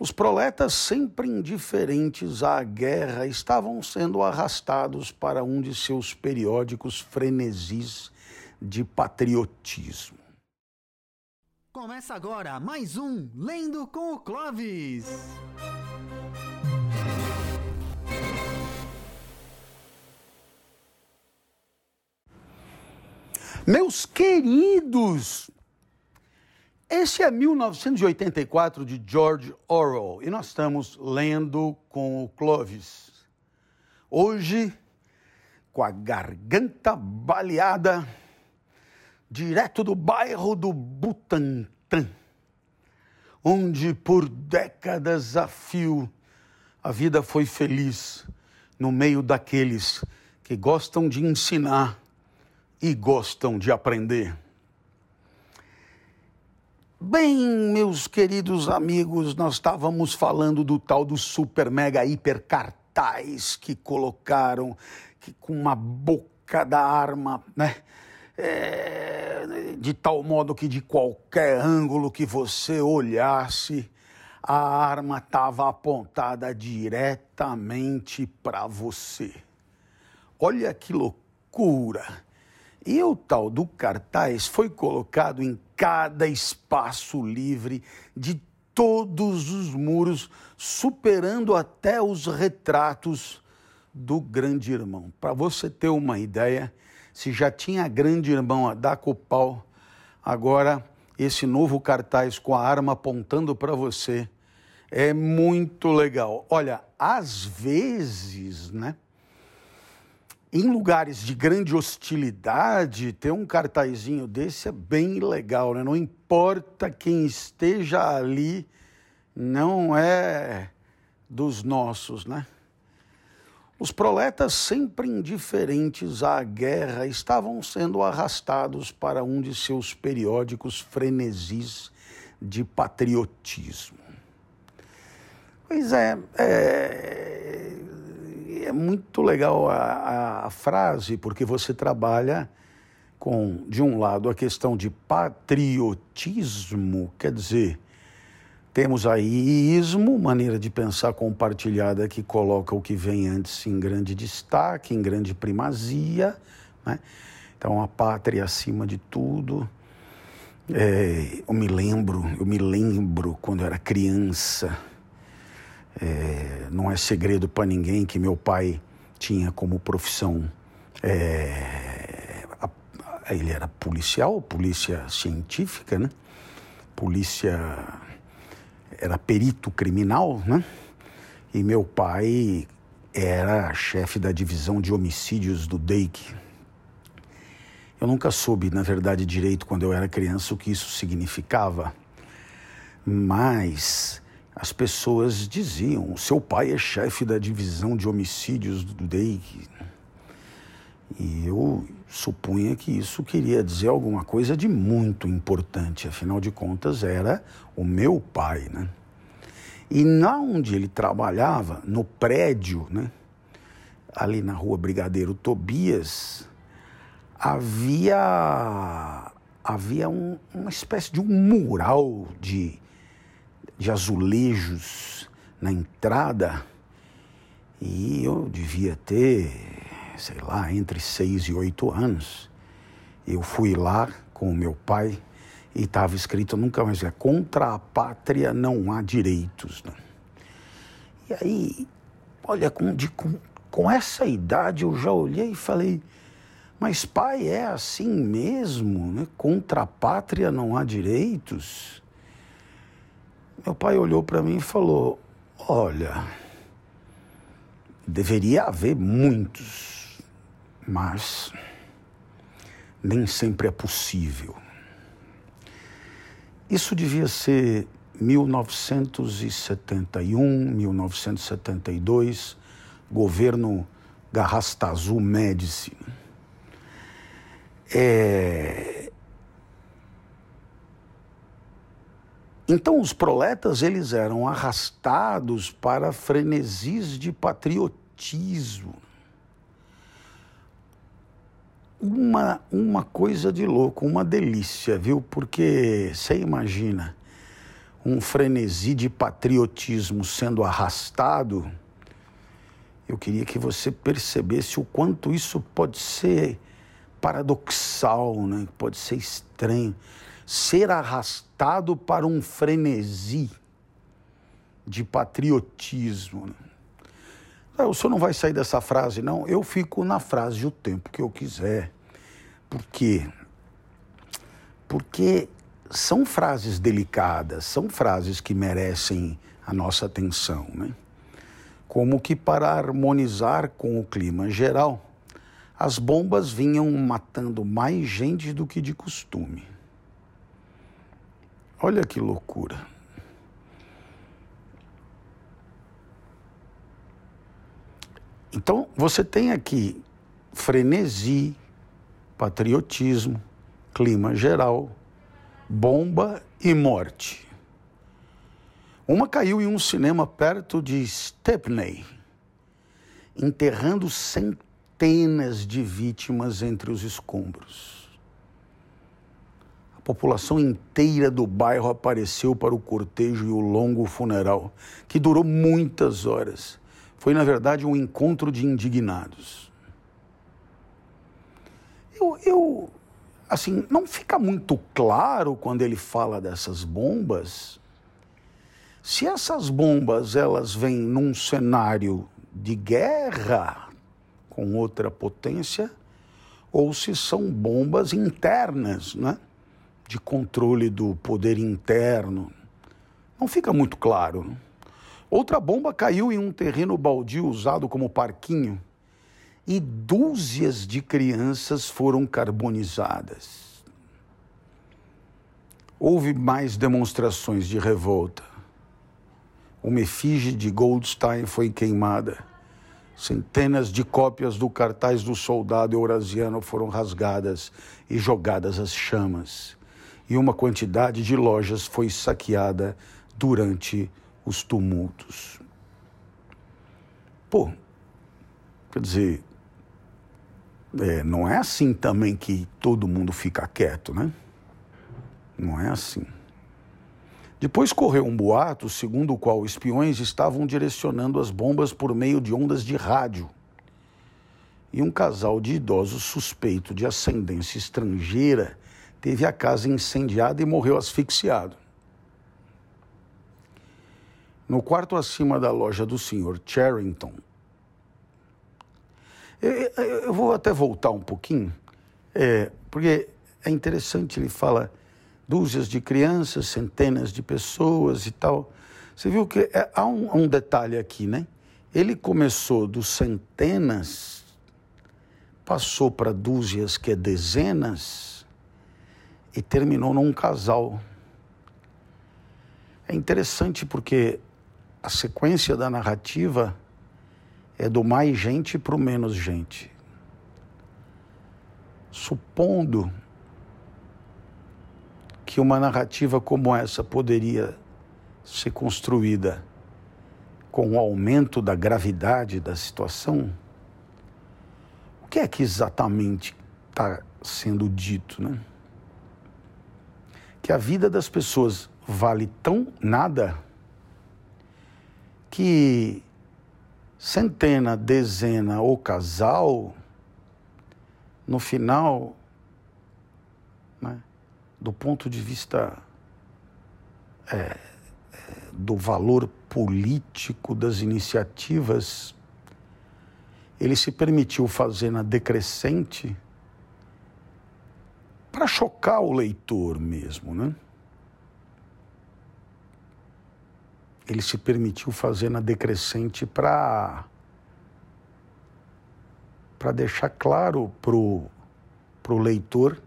Os proletas, sempre indiferentes à guerra, estavam sendo arrastados para um de seus periódicos frenesis de patriotismo. Começa agora mais um Lendo com o Clovis. Meus queridos esse é 1984 de George Orwell e nós estamos lendo com o Clovis. Hoje, com a garganta baleada, direto do bairro do Butantã, onde por décadas a fio a vida foi feliz no meio daqueles que gostam de ensinar e gostam de aprender. Bem, meus queridos amigos, nós estávamos falando do tal do super mega hiper cartaz que colocaram que com uma boca da arma, né? É, de tal modo que de qualquer ângulo que você olhasse, a arma estava apontada diretamente para você. Olha que loucura! E o tal do cartaz foi colocado em cada espaço livre de todos os muros, superando até os retratos do grande irmão. Para você ter uma ideia, se já tinha grande irmão a dar com o pau, agora esse novo cartaz com a arma apontando para você é muito legal. Olha, às vezes, né? Em lugares de grande hostilidade, ter um cartazinho desse é bem legal, né? Não importa quem esteja ali, não é dos nossos, né? Os proletas, sempre indiferentes à guerra, estavam sendo arrastados para um de seus periódicos frenesis de patriotismo. Pois é, é é muito legal a, a, frase, porque você trabalha com, de um lado, a questão de patriotismo, quer dizer, temos aí ismo, maneira de pensar compartilhada que coloca o que vem antes em grande destaque, em grande primazia, né? Então a pátria acima de tudo. É, eu me lembro, eu me lembro quando eu era criança, é, não é segredo para ninguém que meu pai tinha como profissão. É, a, a, ele era policial, polícia científica, né? Polícia. Era perito criminal, né? E meu pai era chefe da divisão de homicídios do DEIC. Eu nunca soube, na verdade, direito, quando eu era criança, o que isso significava. Mas as pessoas diziam: seu pai é chefe da divisão de homicídios do DEIC. E eu supunha que isso queria dizer alguma coisa de muito importante, afinal de contas era o meu pai, né? E na onde ele trabalhava, no prédio, né? Ali na rua Brigadeiro Tobias, havia havia um, uma espécie de um mural de de azulejos na entrada e eu devia ter, sei lá, entre seis e oito anos. Eu fui lá com o meu pai e estava escrito nunca mais é contra a pátria não há direitos. Né? E aí, olha, com, de, com, com essa idade eu já olhei e falei, mas pai, é assim mesmo? Né? Contra a pátria não há direitos? Meu pai olhou para mim e falou: Olha, deveria haver muitos, mas nem sempre é possível. Isso devia ser 1971, 1972, governo Garrastazu Médici. É, Então os proletas eles eram arrastados para frenesis de patriotismo. Uma, uma coisa de louco, uma delícia, viu? Porque você imagina um frenesi de patriotismo sendo arrastado, eu queria que você percebesse o quanto isso pode ser paradoxal, né? pode ser estranho. Ser arrastado para um frenesi de patriotismo. Ah, o senhor não vai sair dessa frase, não? Eu fico na frase o tempo que eu quiser. Por quê? Porque são frases delicadas, são frases que merecem a nossa atenção, né? Como que para harmonizar com o clima geral, as bombas vinham matando mais gente do que de costume. Olha que loucura. Então, você tem aqui frenesi, patriotismo, clima geral, bomba e morte. Uma caiu em um cinema perto de Stepney, enterrando centenas de vítimas entre os escombros. População inteira do bairro apareceu para o cortejo e o longo funeral, que durou muitas horas. Foi, na verdade, um encontro de indignados. Eu, eu assim, não fica muito claro quando ele fala dessas bombas se essas bombas elas vêm num cenário de guerra com outra potência ou se são bombas internas, né? De controle do poder interno. Não fica muito claro. Outra bomba caiu em um terreno baldio usado como parquinho e dúzias de crianças foram carbonizadas. Houve mais demonstrações de revolta. Uma efígie de Goldstein foi queimada. Centenas de cópias do cartaz do soldado eurasiano foram rasgadas e jogadas às chamas. E uma quantidade de lojas foi saqueada durante os tumultos. Pô, quer dizer, é, não é assim também que todo mundo fica quieto, né? Não é assim. Depois correu um boato segundo o qual espiões estavam direcionando as bombas por meio de ondas de rádio. E um casal de idosos suspeito de ascendência estrangeira teve a casa incendiada e morreu asfixiado. No quarto acima da loja do Sr. Charrington, eu, vou até voltar um pouquinho, é, porque é interessante, ele fala dúzias de crianças, centenas de pessoas e tal. Você viu que é, há um, um detalhe aqui, né? Ele começou dos centenas, passou para dúzias, que é dezenas, e terminou num casal. É interessante porque a sequência da narrativa é do mais gente para o menos gente. Supondo que uma narrativa como essa poderia ser construída com o aumento da gravidade da situação, o que é que exatamente está sendo dito, né? Que a vida das pessoas vale tão nada que centena, dezena ou casal, no final, né, do ponto de vista é, é, do valor político das iniciativas, ele se permitiu fazer na decrescente para chocar o leitor mesmo, né? ele se permitiu fazer na decrescente para para deixar claro para o leitor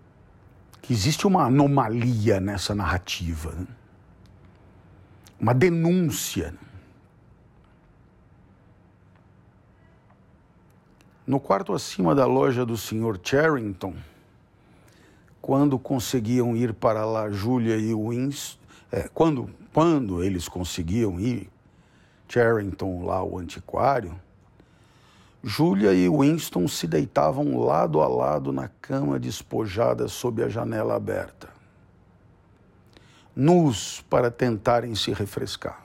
que existe uma anomalia nessa narrativa, né? uma denúncia. No quarto acima da loja do Sr. Charrington, quando conseguiam ir para lá Júlia e Wins, é, quando quando eles conseguiam ir, Charrington lá, o antiquário, Júlia e Winston se deitavam lado a lado na cama despojada sob a janela aberta. nus para tentarem se refrescar.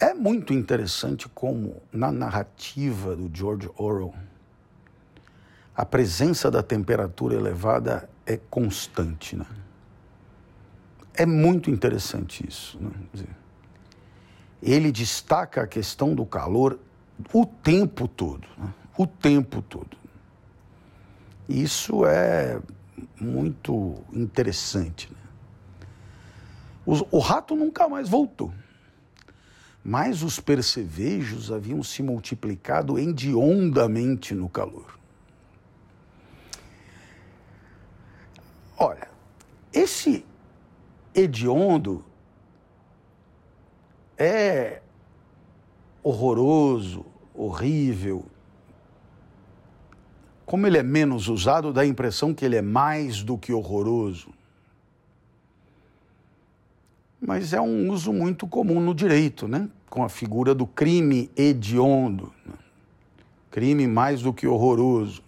É muito interessante como, na narrativa do George Orwell, a presença da temperatura elevada é constante. Né? É muito interessante isso. Né? Ele destaca a questão do calor o tempo todo. Né? O tempo todo. Isso é muito interessante. Né? O, o rato nunca mais voltou. Mas os percevejos haviam se multiplicado hediondamente no calor. Olha, esse hediondo é horroroso, horrível. Como ele é menos usado, dá a impressão que ele é mais do que horroroso. Mas é um uso muito comum no direito, né? Com a figura do crime hediondo. Crime mais do que horroroso.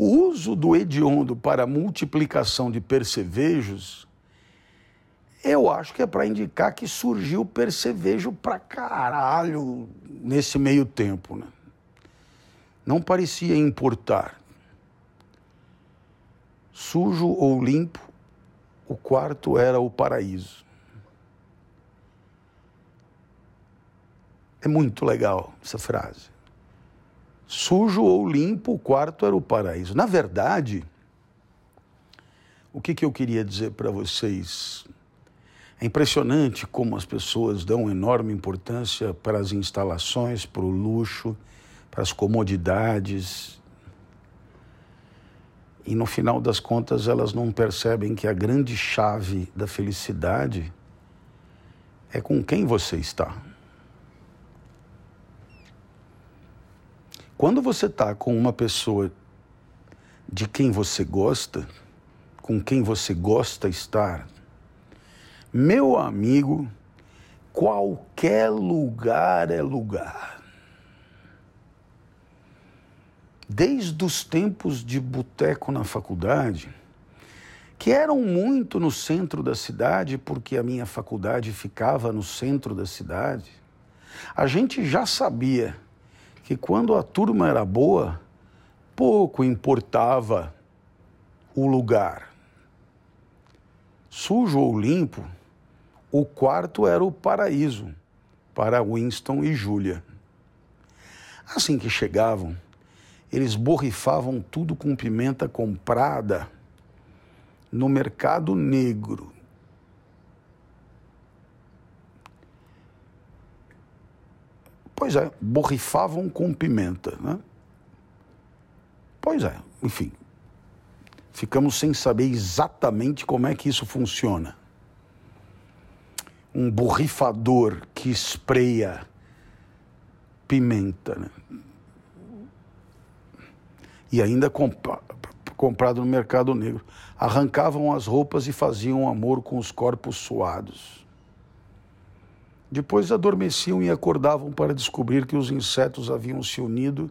O uso do hediondo para multiplicação de percevejos, eu acho que é para indicar que surgiu percevejo pra caralho nesse meio tempo. Né? Não parecia importar. Sujo ou limpo, o quarto era o paraíso. É muito legal essa frase sujo ou limpo, o quarto era o paraíso. Na verdade, o que, que eu queria dizer para vocês? É impressionante como as pessoas dão enorme importância para as instalações, para o luxo, para as comodidades. E no final das contas, elas não percebem que a grande chave da felicidade é com quem você está. Quando você está com uma pessoa de quem você gosta, com quem você gosta estar, meu amigo, qualquer lugar é lugar. Desde os tempos de boteco na faculdade, que eram muito no centro da cidade, porque a minha faculdade ficava no centro da cidade, a gente já sabia que quando a turma era boa, pouco importava o lugar. Sujo ou limpo, o quarto era o paraíso para Winston e Júlia. Assim que chegavam, eles borrifavam tudo com pimenta comprada no mercado negro Pois é, borrifavam com pimenta, né? Pois é, enfim. Ficamos sem saber exatamente como é que isso funciona. Um borrifador que espreia pimenta, né? E ainda compa comprado no mercado negro. Arrancavam as roupas e faziam amor com os corpos suados. Depois adormeciam e acordavam para descobrir que os insetos haviam se unido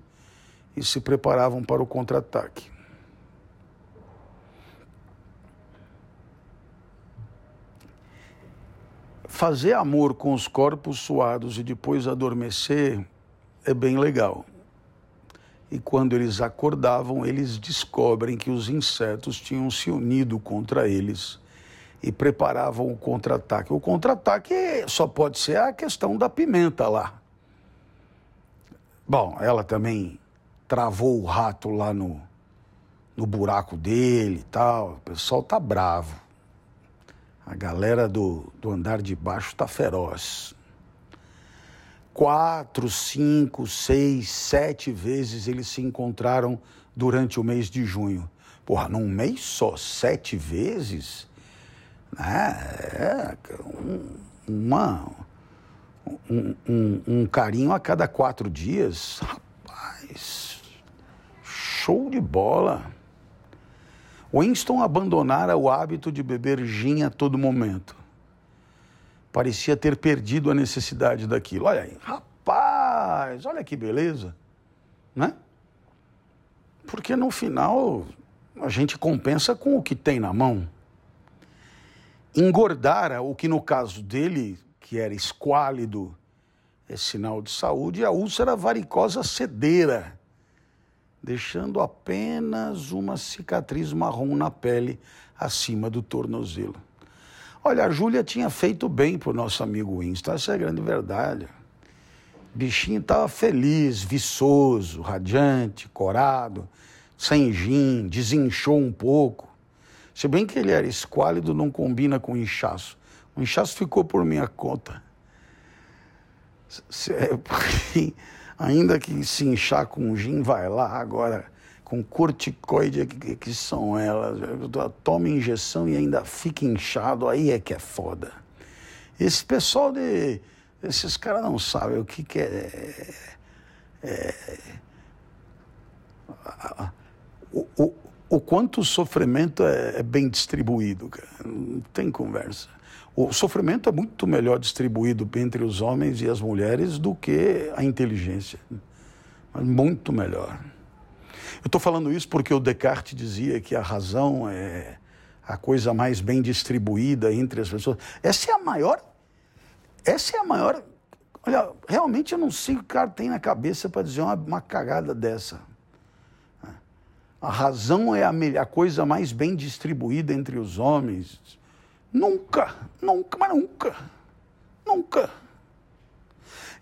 e se preparavam para o contra-ataque. Fazer amor com os corpos suados e depois adormecer é bem legal. E quando eles acordavam, eles descobrem que os insetos tinham se unido contra eles e preparavam o contra-ataque. O contra-ataque só pode ser a questão da pimenta lá. Bom, ela também travou o rato lá no, no buraco dele e tal. O pessoal tá bravo. A galera do, do andar de baixo tá feroz. Quatro, cinco, seis, sete vezes eles se encontraram durante o mês de junho. Porra, num mês só, sete vezes? Né? É, um, uma, um, um, um carinho a cada quatro dias. Rapaz, show de bola. Winston abandonara o hábito de beber gin a todo momento. Parecia ter perdido a necessidade daquilo. Olha aí, rapaz, olha que beleza, né? Porque no final a gente compensa com o que tem na mão. Engordara o que no caso dele, que era esquálido, é sinal de saúde, a úlcera varicosa cedera, deixando apenas uma cicatriz marrom na pele acima do tornozelo. Olha, a Júlia tinha feito bem para o nosso amigo Winston, essa é a grande verdade. O bichinho estava feliz, viçoso, radiante, corado, sem gin, desinchou um pouco. Se bem que ele era esquálido, não combina com inchaço. O inchaço ficou por minha conta. É, porque ainda que se inchar com gin, vai lá agora com corticoide que, que são elas. Toma injeção e ainda fica inchado, aí é que é foda. Esse pessoal de. Esses caras não sabem o que, que é. é o, o, o quanto o sofrimento é, é bem distribuído, cara. Não tem conversa. O sofrimento é muito melhor distribuído entre os homens e as mulheres do que a inteligência. Mas muito melhor. Eu estou falando isso porque o Descartes dizia que a razão é a coisa mais bem distribuída entre as pessoas. Essa é a maior. Essa é a maior. Olha, realmente eu não sei o que o cara tem na cabeça para dizer uma, uma, cagada dessa. A razão é a, a coisa mais bem distribuída entre os homens. Nunca, nunca, mas nunca. Nunca.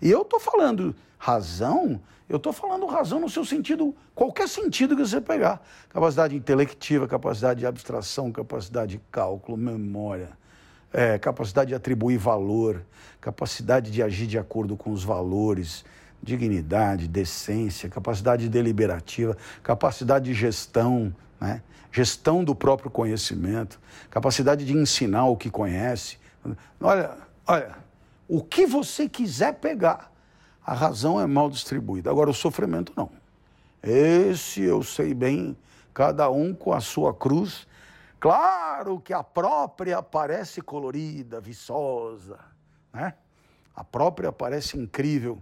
E eu estou falando razão eu estou falando razão no seu sentido, qualquer sentido que você pegar. Capacidade intelectiva, capacidade de abstração, capacidade de cálculo, memória, é, capacidade de atribuir valor, capacidade de agir de acordo com os valores, dignidade, decência, capacidade deliberativa, capacidade de gestão, né? gestão do próprio conhecimento, capacidade de ensinar o que conhece. Olha, olha, o que você quiser pegar a razão é mal distribuída. Agora, o sofrimento não. Esse eu sei bem, cada um com a sua cruz. Claro que a própria parece colorida, viçosa, né? A própria parece incrível,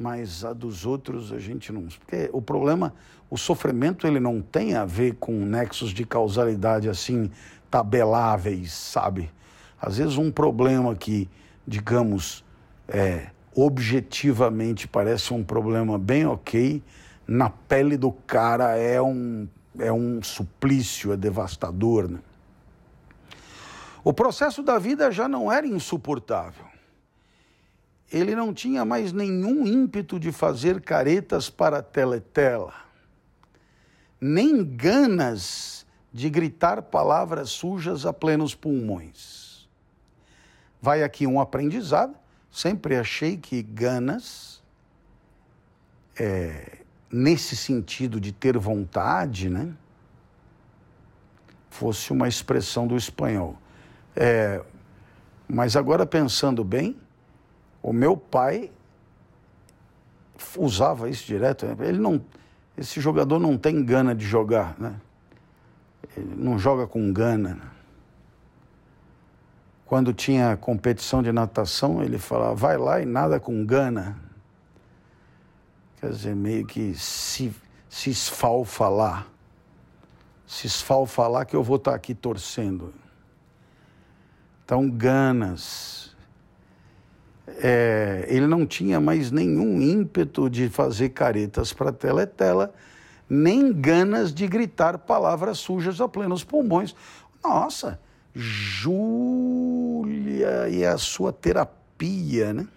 mas a dos outros a gente não. Porque o problema, o sofrimento, ele não tem a ver com nexos de causalidade assim tabeláveis, sabe? Às vezes um problema que, digamos, é, objetivamente parece um problema bem ok, na pele do cara é um, é um suplício, é devastador. Né? O processo da vida já não era insuportável. Ele não tinha mais nenhum ímpeto de fazer caretas para teletela, nem ganas de gritar palavras sujas a plenos pulmões. Vai aqui um aprendizado Sempre achei que ganas, é, nesse sentido de ter vontade, né, fosse uma expressão do espanhol. É, mas agora pensando bem, o meu pai usava isso direto. Né? Ele não, esse jogador não tem gana de jogar, né? Ele não joga com gana. Né? Quando tinha competição de natação, ele falava, vai lá e nada com gana. Quer dizer, meio que se, se esfalfa lá. Se esfalfa lá que eu vou estar aqui torcendo. Então, ganas. É, ele não tinha mais nenhum ímpeto de fazer caretas para teletela, nem ganas de gritar palavras sujas a plenos pulmões. Nossa, Júlia e a sua terapia, né?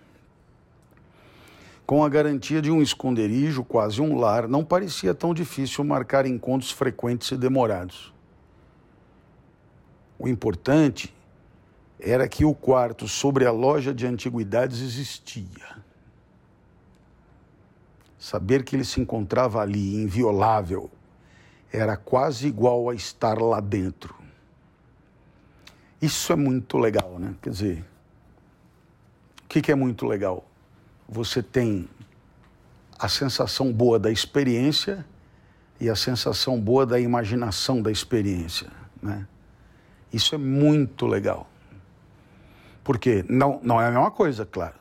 Com a garantia de um esconderijo, quase um lar, não parecia tão difícil marcar encontros frequentes e demorados. O importante era que o quarto sobre a loja de antiguidades existia. Saber que ele se encontrava ali, inviolável, era quase igual a estar lá dentro. Isso é muito legal, né? Quer dizer, o que, é muito legal? Você tem a sensação boa da experiência e a sensação boa da imaginação da experiência, né? Isso é muito legal. Porque não, não é a mesma coisa, claro.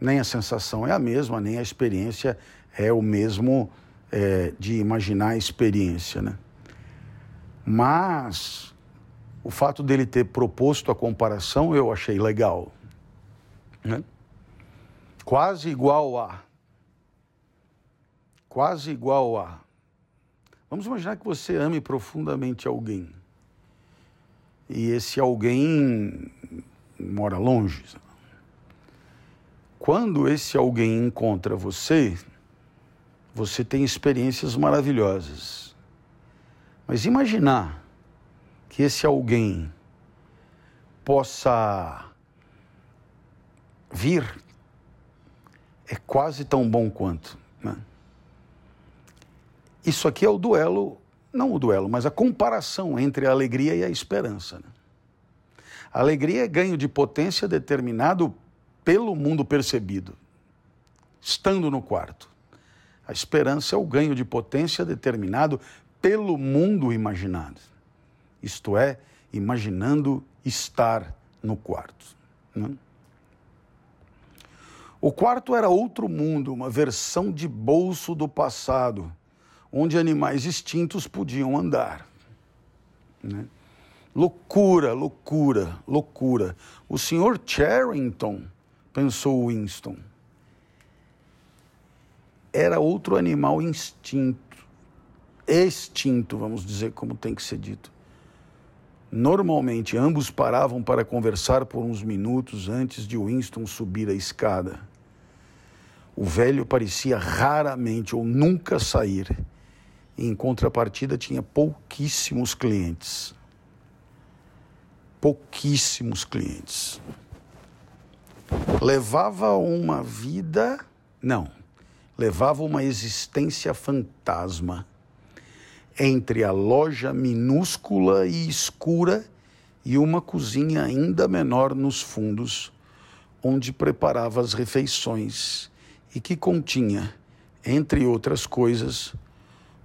Nem a sensação é a mesma, nem a experiência é o mesmo é, de imaginar a experiência, né? Mas O fato dele ter proposto a comparação eu achei legal. Né? Quase igual a. Quase igual a. Vamos imaginar que você ame profundamente alguém. E esse alguém mora longe. Quando esse alguém encontra você, você tem experiências maravilhosas. Mas imaginar que esse alguém possa vir é quase tão bom quanto. Né? Isso aqui é o duelo, não o duelo, mas a comparação entre a alegria e a esperança. Né? A alegria é ganho de potência determinado pelo mundo percebido, estando no quarto. A esperança é o ganho de potência determinado pelo mundo imaginado, isto é, imaginando estar no quarto. Né? O quarto era outro mundo, uma versão de bolso do passado, onde animais extintos podiam andar. Né? Loucura, loucura, loucura. O senhor Charrington, pensou Winston, era outro animal instinto, extinto, vamos dizer como tem que ser dito. Normalmente, ambos paravam para conversar por uns minutos antes de Winston subir a escada. O velho parecia raramente ou nunca sair, em contrapartida tinha pouquíssimos clientes. Pouquíssimos clientes. Levava uma vida. Não, levava uma existência fantasma entre a loja minúscula e escura e uma cozinha ainda menor nos fundos, onde preparava as refeições e que continha, entre outras coisas,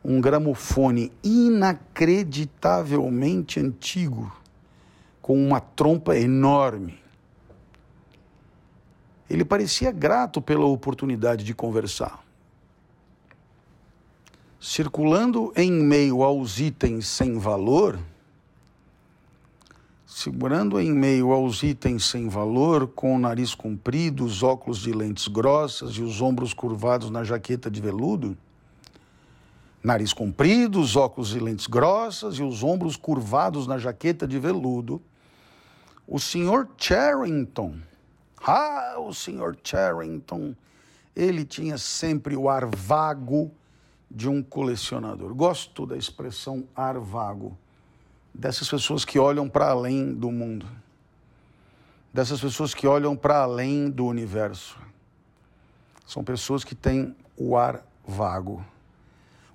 um gramofone inacreditavelmente antigo, com uma trompa enorme. Ele parecia grato pela oportunidade de conversar. Circulando em meio aos itens sem valor, segurando em meio aos itens sem valor, com o nariz comprido, os óculos de lentes grossas e os ombros curvados na jaqueta de veludo. Nariz comprido, os óculos de lentes grossas e os ombros curvados na jaqueta de veludo. O senhor Charrington. Ah, o senhor Charrington. Ele tinha sempre o ar vago de um colecionador. Gosto da expressão ar vago dessas pessoas que olham para além do mundo, dessas pessoas que olham para além do universo. São pessoas que têm o ar vago,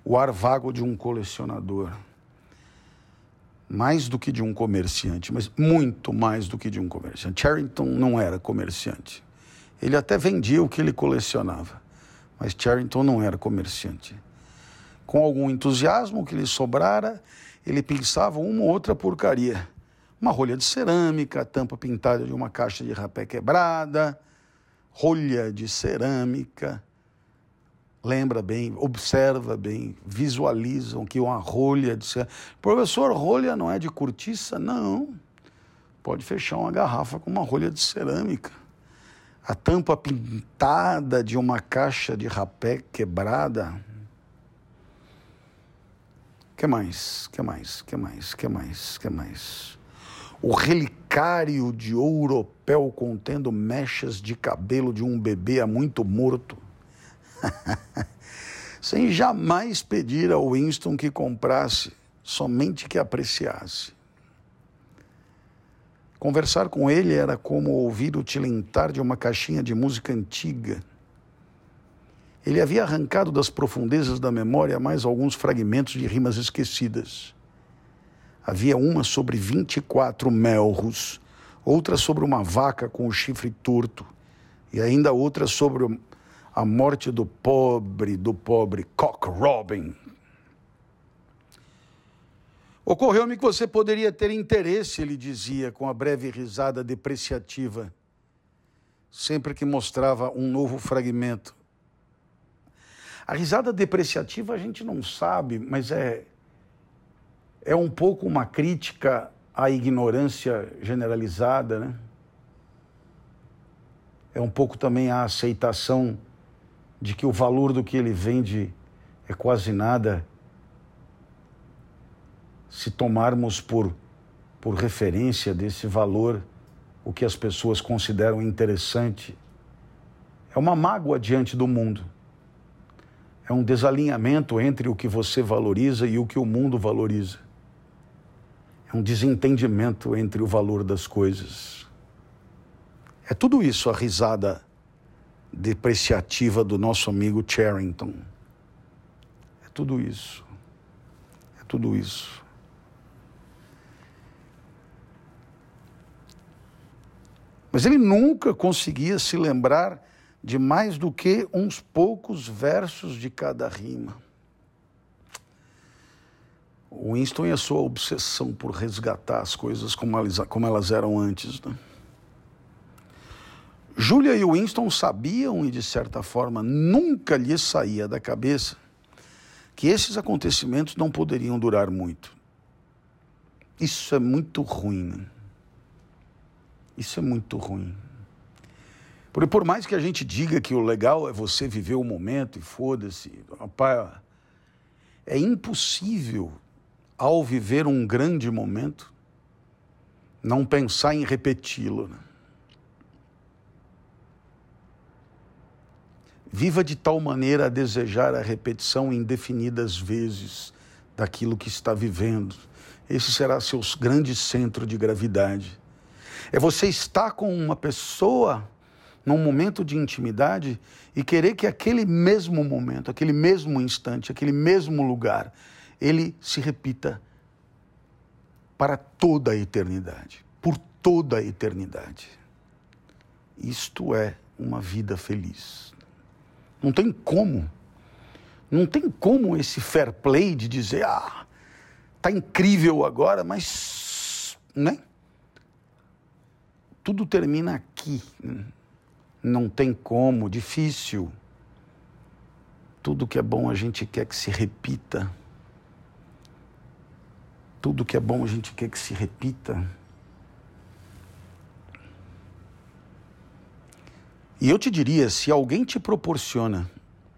o ar vago de um colecionador. Mais do que de um comerciante, mas muito mais do que de um comerciante. Charrington não era comerciante. Ele até vendia o que ele colecionava, mas Charrington não era comerciante. Com algum entusiasmo que lhe sobrara, ele pensava uma ou outra porcaria. Uma rolha de cerâmica, tampa pintada de uma caixa de rapé quebrada, rolha de cerâmica. Lembra bem, observa bem, visualizam que uma rolha de. Professor, rolha não é de cortiça? Não. Pode fechar uma garrafa com uma rolha de cerâmica. A tampa pintada de uma caixa de rapé quebrada que mais? Que mais? Que mais? Que mais? Que mais? O relicário de ouropel contendo mechas de cabelo de um bebê há muito morto. Sem jamais pedir ao Winston que comprasse, somente que apreciasse. Conversar com ele era como ouvir o tilintar de uma caixinha de música antiga ele havia arrancado das profundezas da memória mais alguns fragmentos de rimas esquecidas. Havia uma sobre 24 melros, outra sobre uma vaca com o chifre torto, e ainda outra sobre a morte do pobre, do pobre Cock Robin. Ocorreu-me que você poderia ter interesse, ele dizia, com a breve risada depreciativa, sempre que mostrava um novo fragmento a risada depreciativa a gente não sabe, mas é, é um pouco uma crítica a ignorância generalizada, né? É um pouco também a aceitação de que o valor do que ele vende é quase nada se tomarmos por, por referência desse valor o que as pessoas consideram interessante. É uma mágoa diante do mundo. É um desalinhamento entre o que você valoriza e o que o mundo valoriza. É um desentendimento entre o valor das coisas. É tudo isso a risada depreciativa do nosso amigo Charrington. É tudo isso. É tudo isso. Mas ele nunca conseguia se lembrar de mais do que uns poucos versos de cada rima. Winston e a sua obsessão por resgatar as coisas como elas, como elas eram antes. Né? Júlia e Winston sabiam, e de certa forma nunca lhes saía da cabeça, que esses acontecimentos não poderiam durar muito. Isso é muito ruim. Né? Isso é muito ruim. Porque por mais que a gente diga que o legal é você viver o momento e foda-se, rapaz, é impossível, ao viver um grande momento, não pensar em repeti-lo. Né? Viva de tal maneira a desejar a repetição indefinidas vezes daquilo que está vivendo. Esse será seu grande centro de gravidade. É você estar com uma pessoa num momento de intimidade e querer que aquele mesmo momento, aquele mesmo instante, aquele mesmo lugar, ele se repita para toda a eternidade, por toda a eternidade. Isto é uma vida feliz. Não tem como. Não tem como esse fair play de dizer, ah, tá incrível agora, mas, né? tudo termina aqui. Não tem como, difícil. Tudo que é bom a gente quer que se repita. Tudo que é bom a gente quer que se repita. E eu te diria: se alguém te proporciona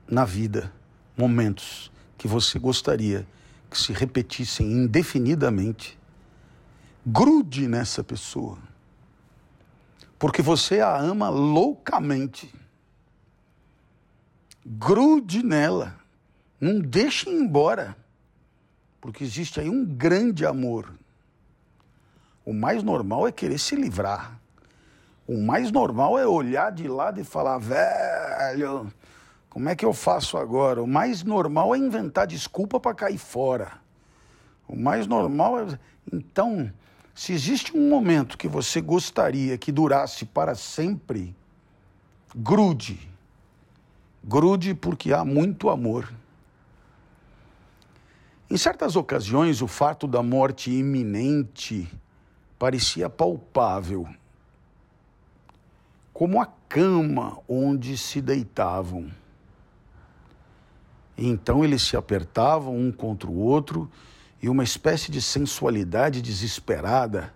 na vida momentos que você gostaria que se repetissem indefinidamente, grude nessa pessoa porque você a ama loucamente. Grude nela, não deixe embora, porque existe aí um grande amor. O mais normal é querer se livrar. O mais normal é olhar de lado e falar, velho, como é que eu faço agora? O mais normal é inventar desculpa para cair fora. O mais normal é. Então, se existe um momento que você gostaria que durasse para sempre, grude. Grude porque há muito amor. Em certas ocasiões, o fato da morte iminente parecia palpável, como a cama onde se deitavam. Então eles se apertavam um contra o outro e uma espécie de sensualidade desesperada,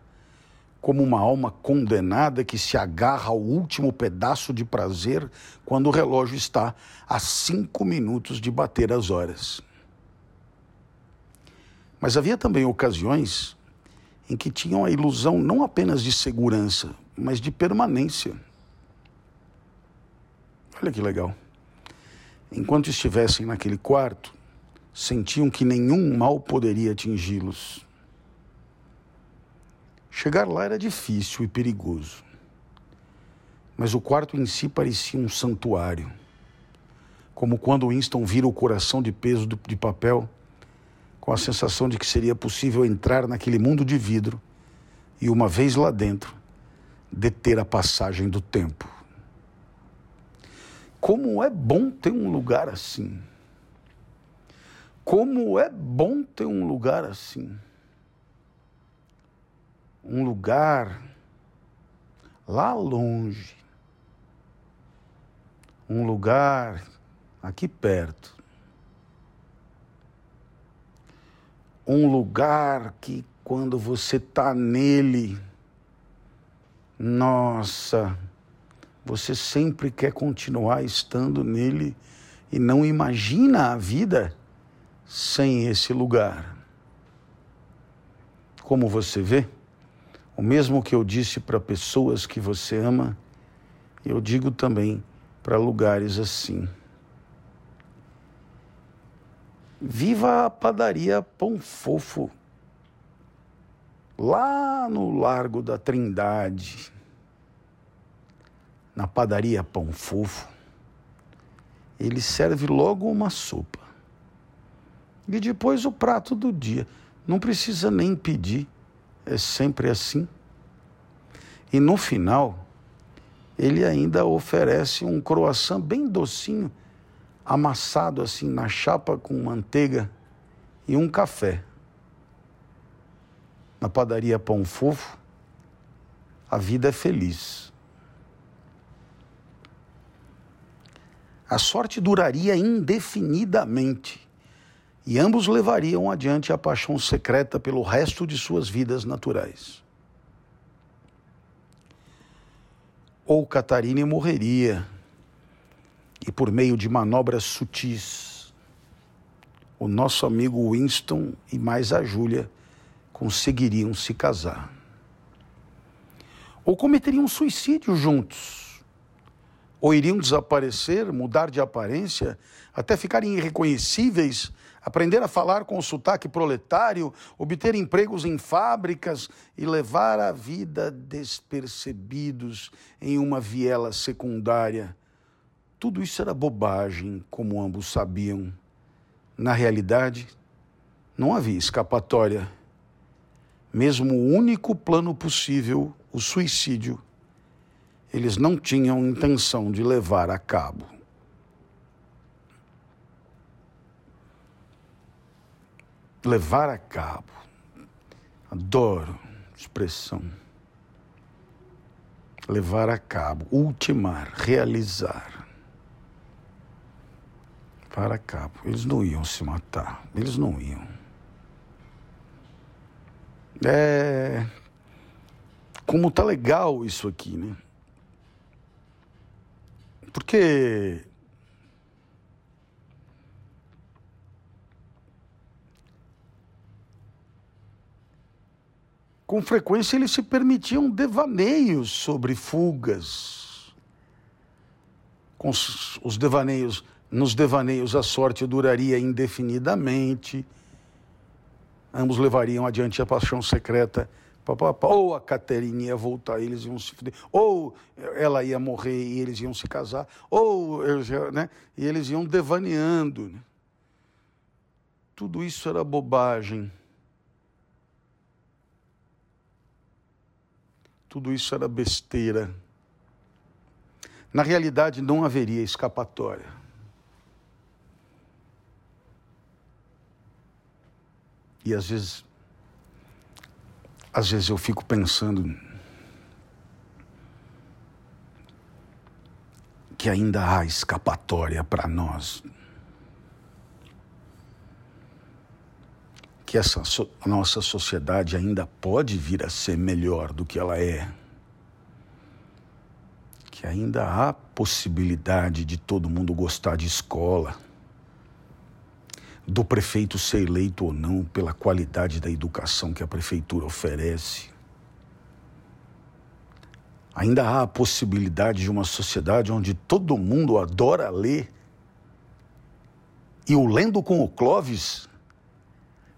como uma alma condenada que se agarra ao último pedaço de prazer quando o relógio está a cinco minutos de bater as horas. Mas havia também ocasiões em que tinham a ilusão não apenas de segurança, mas de permanência. Olha que legal. Enquanto estivessem naquele quarto, sentiam que nenhum mal poderia atingi-los. Chegar lá era difícil e perigoso, mas o quarto em si parecia um santuário, como quando Winston vira o coração de peso de papel, com a sensação de que seria possível entrar naquele mundo de vidro e, uma vez lá dentro, deter a passagem do tempo. Como é bom ter um lugar assim. Como é bom ter um lugar assim. Um lugar lá longe. Um lugar aqui perto. Um lugar que quando você está nele, nossa, você sempre quer continuar estando nele e não imagina a vida sem esse lugar. Como você vê, o mesmo que eu disse para pessoas que você ama, eu digo também para lugares assim. Viva a padaria Pão Fofo, lá no Largo da Trindade, na padaria Pão Fofo. Ele serve logo uma sopa. E depois o prato do dia. Não precisa nem pedir, é sempre assim. E no final, ele ainda oferece um croissant bem docinho, amassado assim na chapa com manteiga e um café. Na padaria Pão Fofo, a vida é feliz. A sorte duraria indefinidamente e ambos levariam adiante a paixão secreta pelo resto de suas vidas naturais. Ou Catarine morreria, e por meio de manobras sutis, o nosso amigo Winston e mais a Júlia conseguiriam se casar. Ou cometeriam suicídio juntos, ou iriam desaparecer, mudar de aparência, até ficarem irreconhecíveis aprender a falar com o sotaque proletário, obter empregos em fábricas e levar a vida despercebidos em uma viela secundária. Tudo isso era bobagem, como ambos sabiam. Na realidade, não havia escapatória. Mesmo o único plano possível, o suicídio, eles não tinham intenção de levar a cabo. levar a cabo. Adoro expressão. Levar a cabo, ultimar, realizar. Para cabo. Eles não iam se matar. Eles não iam. É. Como tá legal isso aqui, né? Porque com frequência eles se permitiam devaneios sobre fugas. Com os devaneios, nos devaneios a sorte duraria indefinidamente. Ambos levariam adiante a paixão secreta. Ou a Caterine ia voltar, eles iam se ou ela ia morrer e eles iam se casar, ou né, e eles iam devaneando. Né? Tudo isso era bobagem. Tudo isso era besteira. Na realidade, não haveria escapatória. E às vezes, às vezes eu fico pensando que ainda há escapatória para nós. que essa so nossa sociedade ainda pode vir a ser melhor do que ela é. Que ainda há possibilidade de todo mundo gostar de escola, do prefeito ser eleito ou não pela qualidade da educação que a prefeitura oferece. Ainda há a possibilidade de uma sociedade onde todo mundo adora ler. E o Lendo com o Clóvis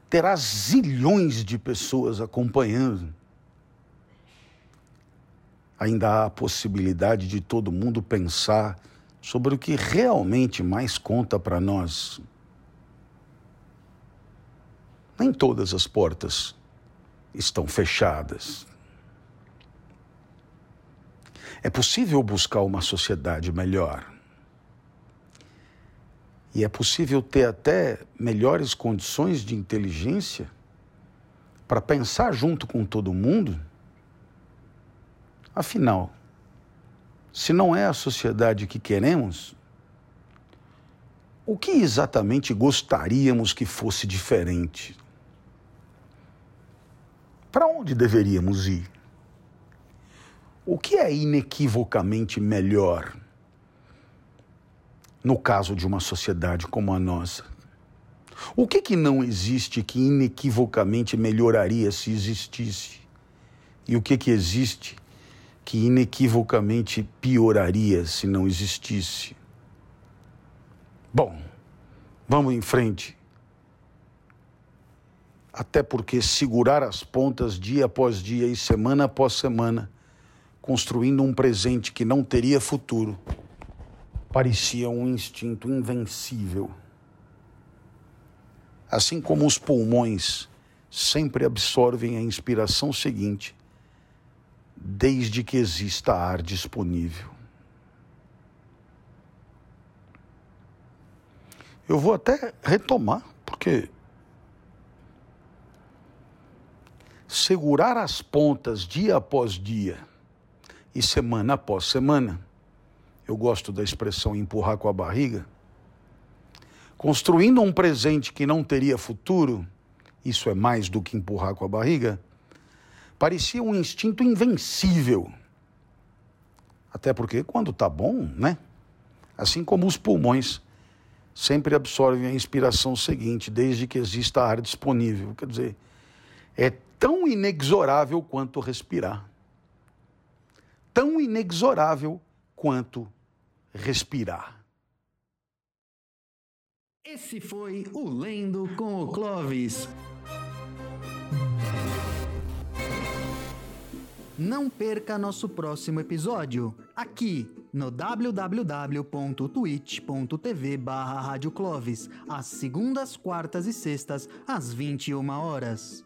terá zilhões de pessoas acompanhando. Ainda há a possibilidade de todo mundo pensar sobre o que realmente mais conta para nós. Nem todas as portas estão fechadas. É possível buscar uma sociedade melhor. E é possível ter até melhores condições de inteligência para pensar junto com todo mundo. Afinal, se não é a sociedade que queremos, o que exatamente gostaríamos que fosse diferente? Para onde deveríamos ir? O que é inequivocamente melhor no caso de uma sociedade como a nossa? O que, que não existe que inequivocamente melhoraria se existisse? E o que, que existe que inequivocamente pioraria se não existisse? Bom, vamos em frente. Até porque segurar as pontas dia após dia e semana após semana, construindo um presente que não teria futuro, parecia um instinto invencível. Assim como os pulmões sempre absorvem a inspiração seguinte, desde que exista ar disponível. Eu vou até retomar, porque segurar as pontas dia após dia e semana após semana, eu gosto da expressão empurrar com a barriga, construindo um presente que não teria futuro, isso é mais do que empurrar com a barriga, parecia um instinto invencível. Até porque quando tá bom, né? Assim como os pulmões sempre absorvem a inspiração seguinte, desde que exista ar disponível. Quer dizer, é tão inexorável quanto respirar. Tão inexorável quanto respirar. Esse foi o Lendo com o Clovis. Não perca nosso próximo episódio, aqui no www.twitch.tv barra às segundas, quartas e sextas, às 21 horas.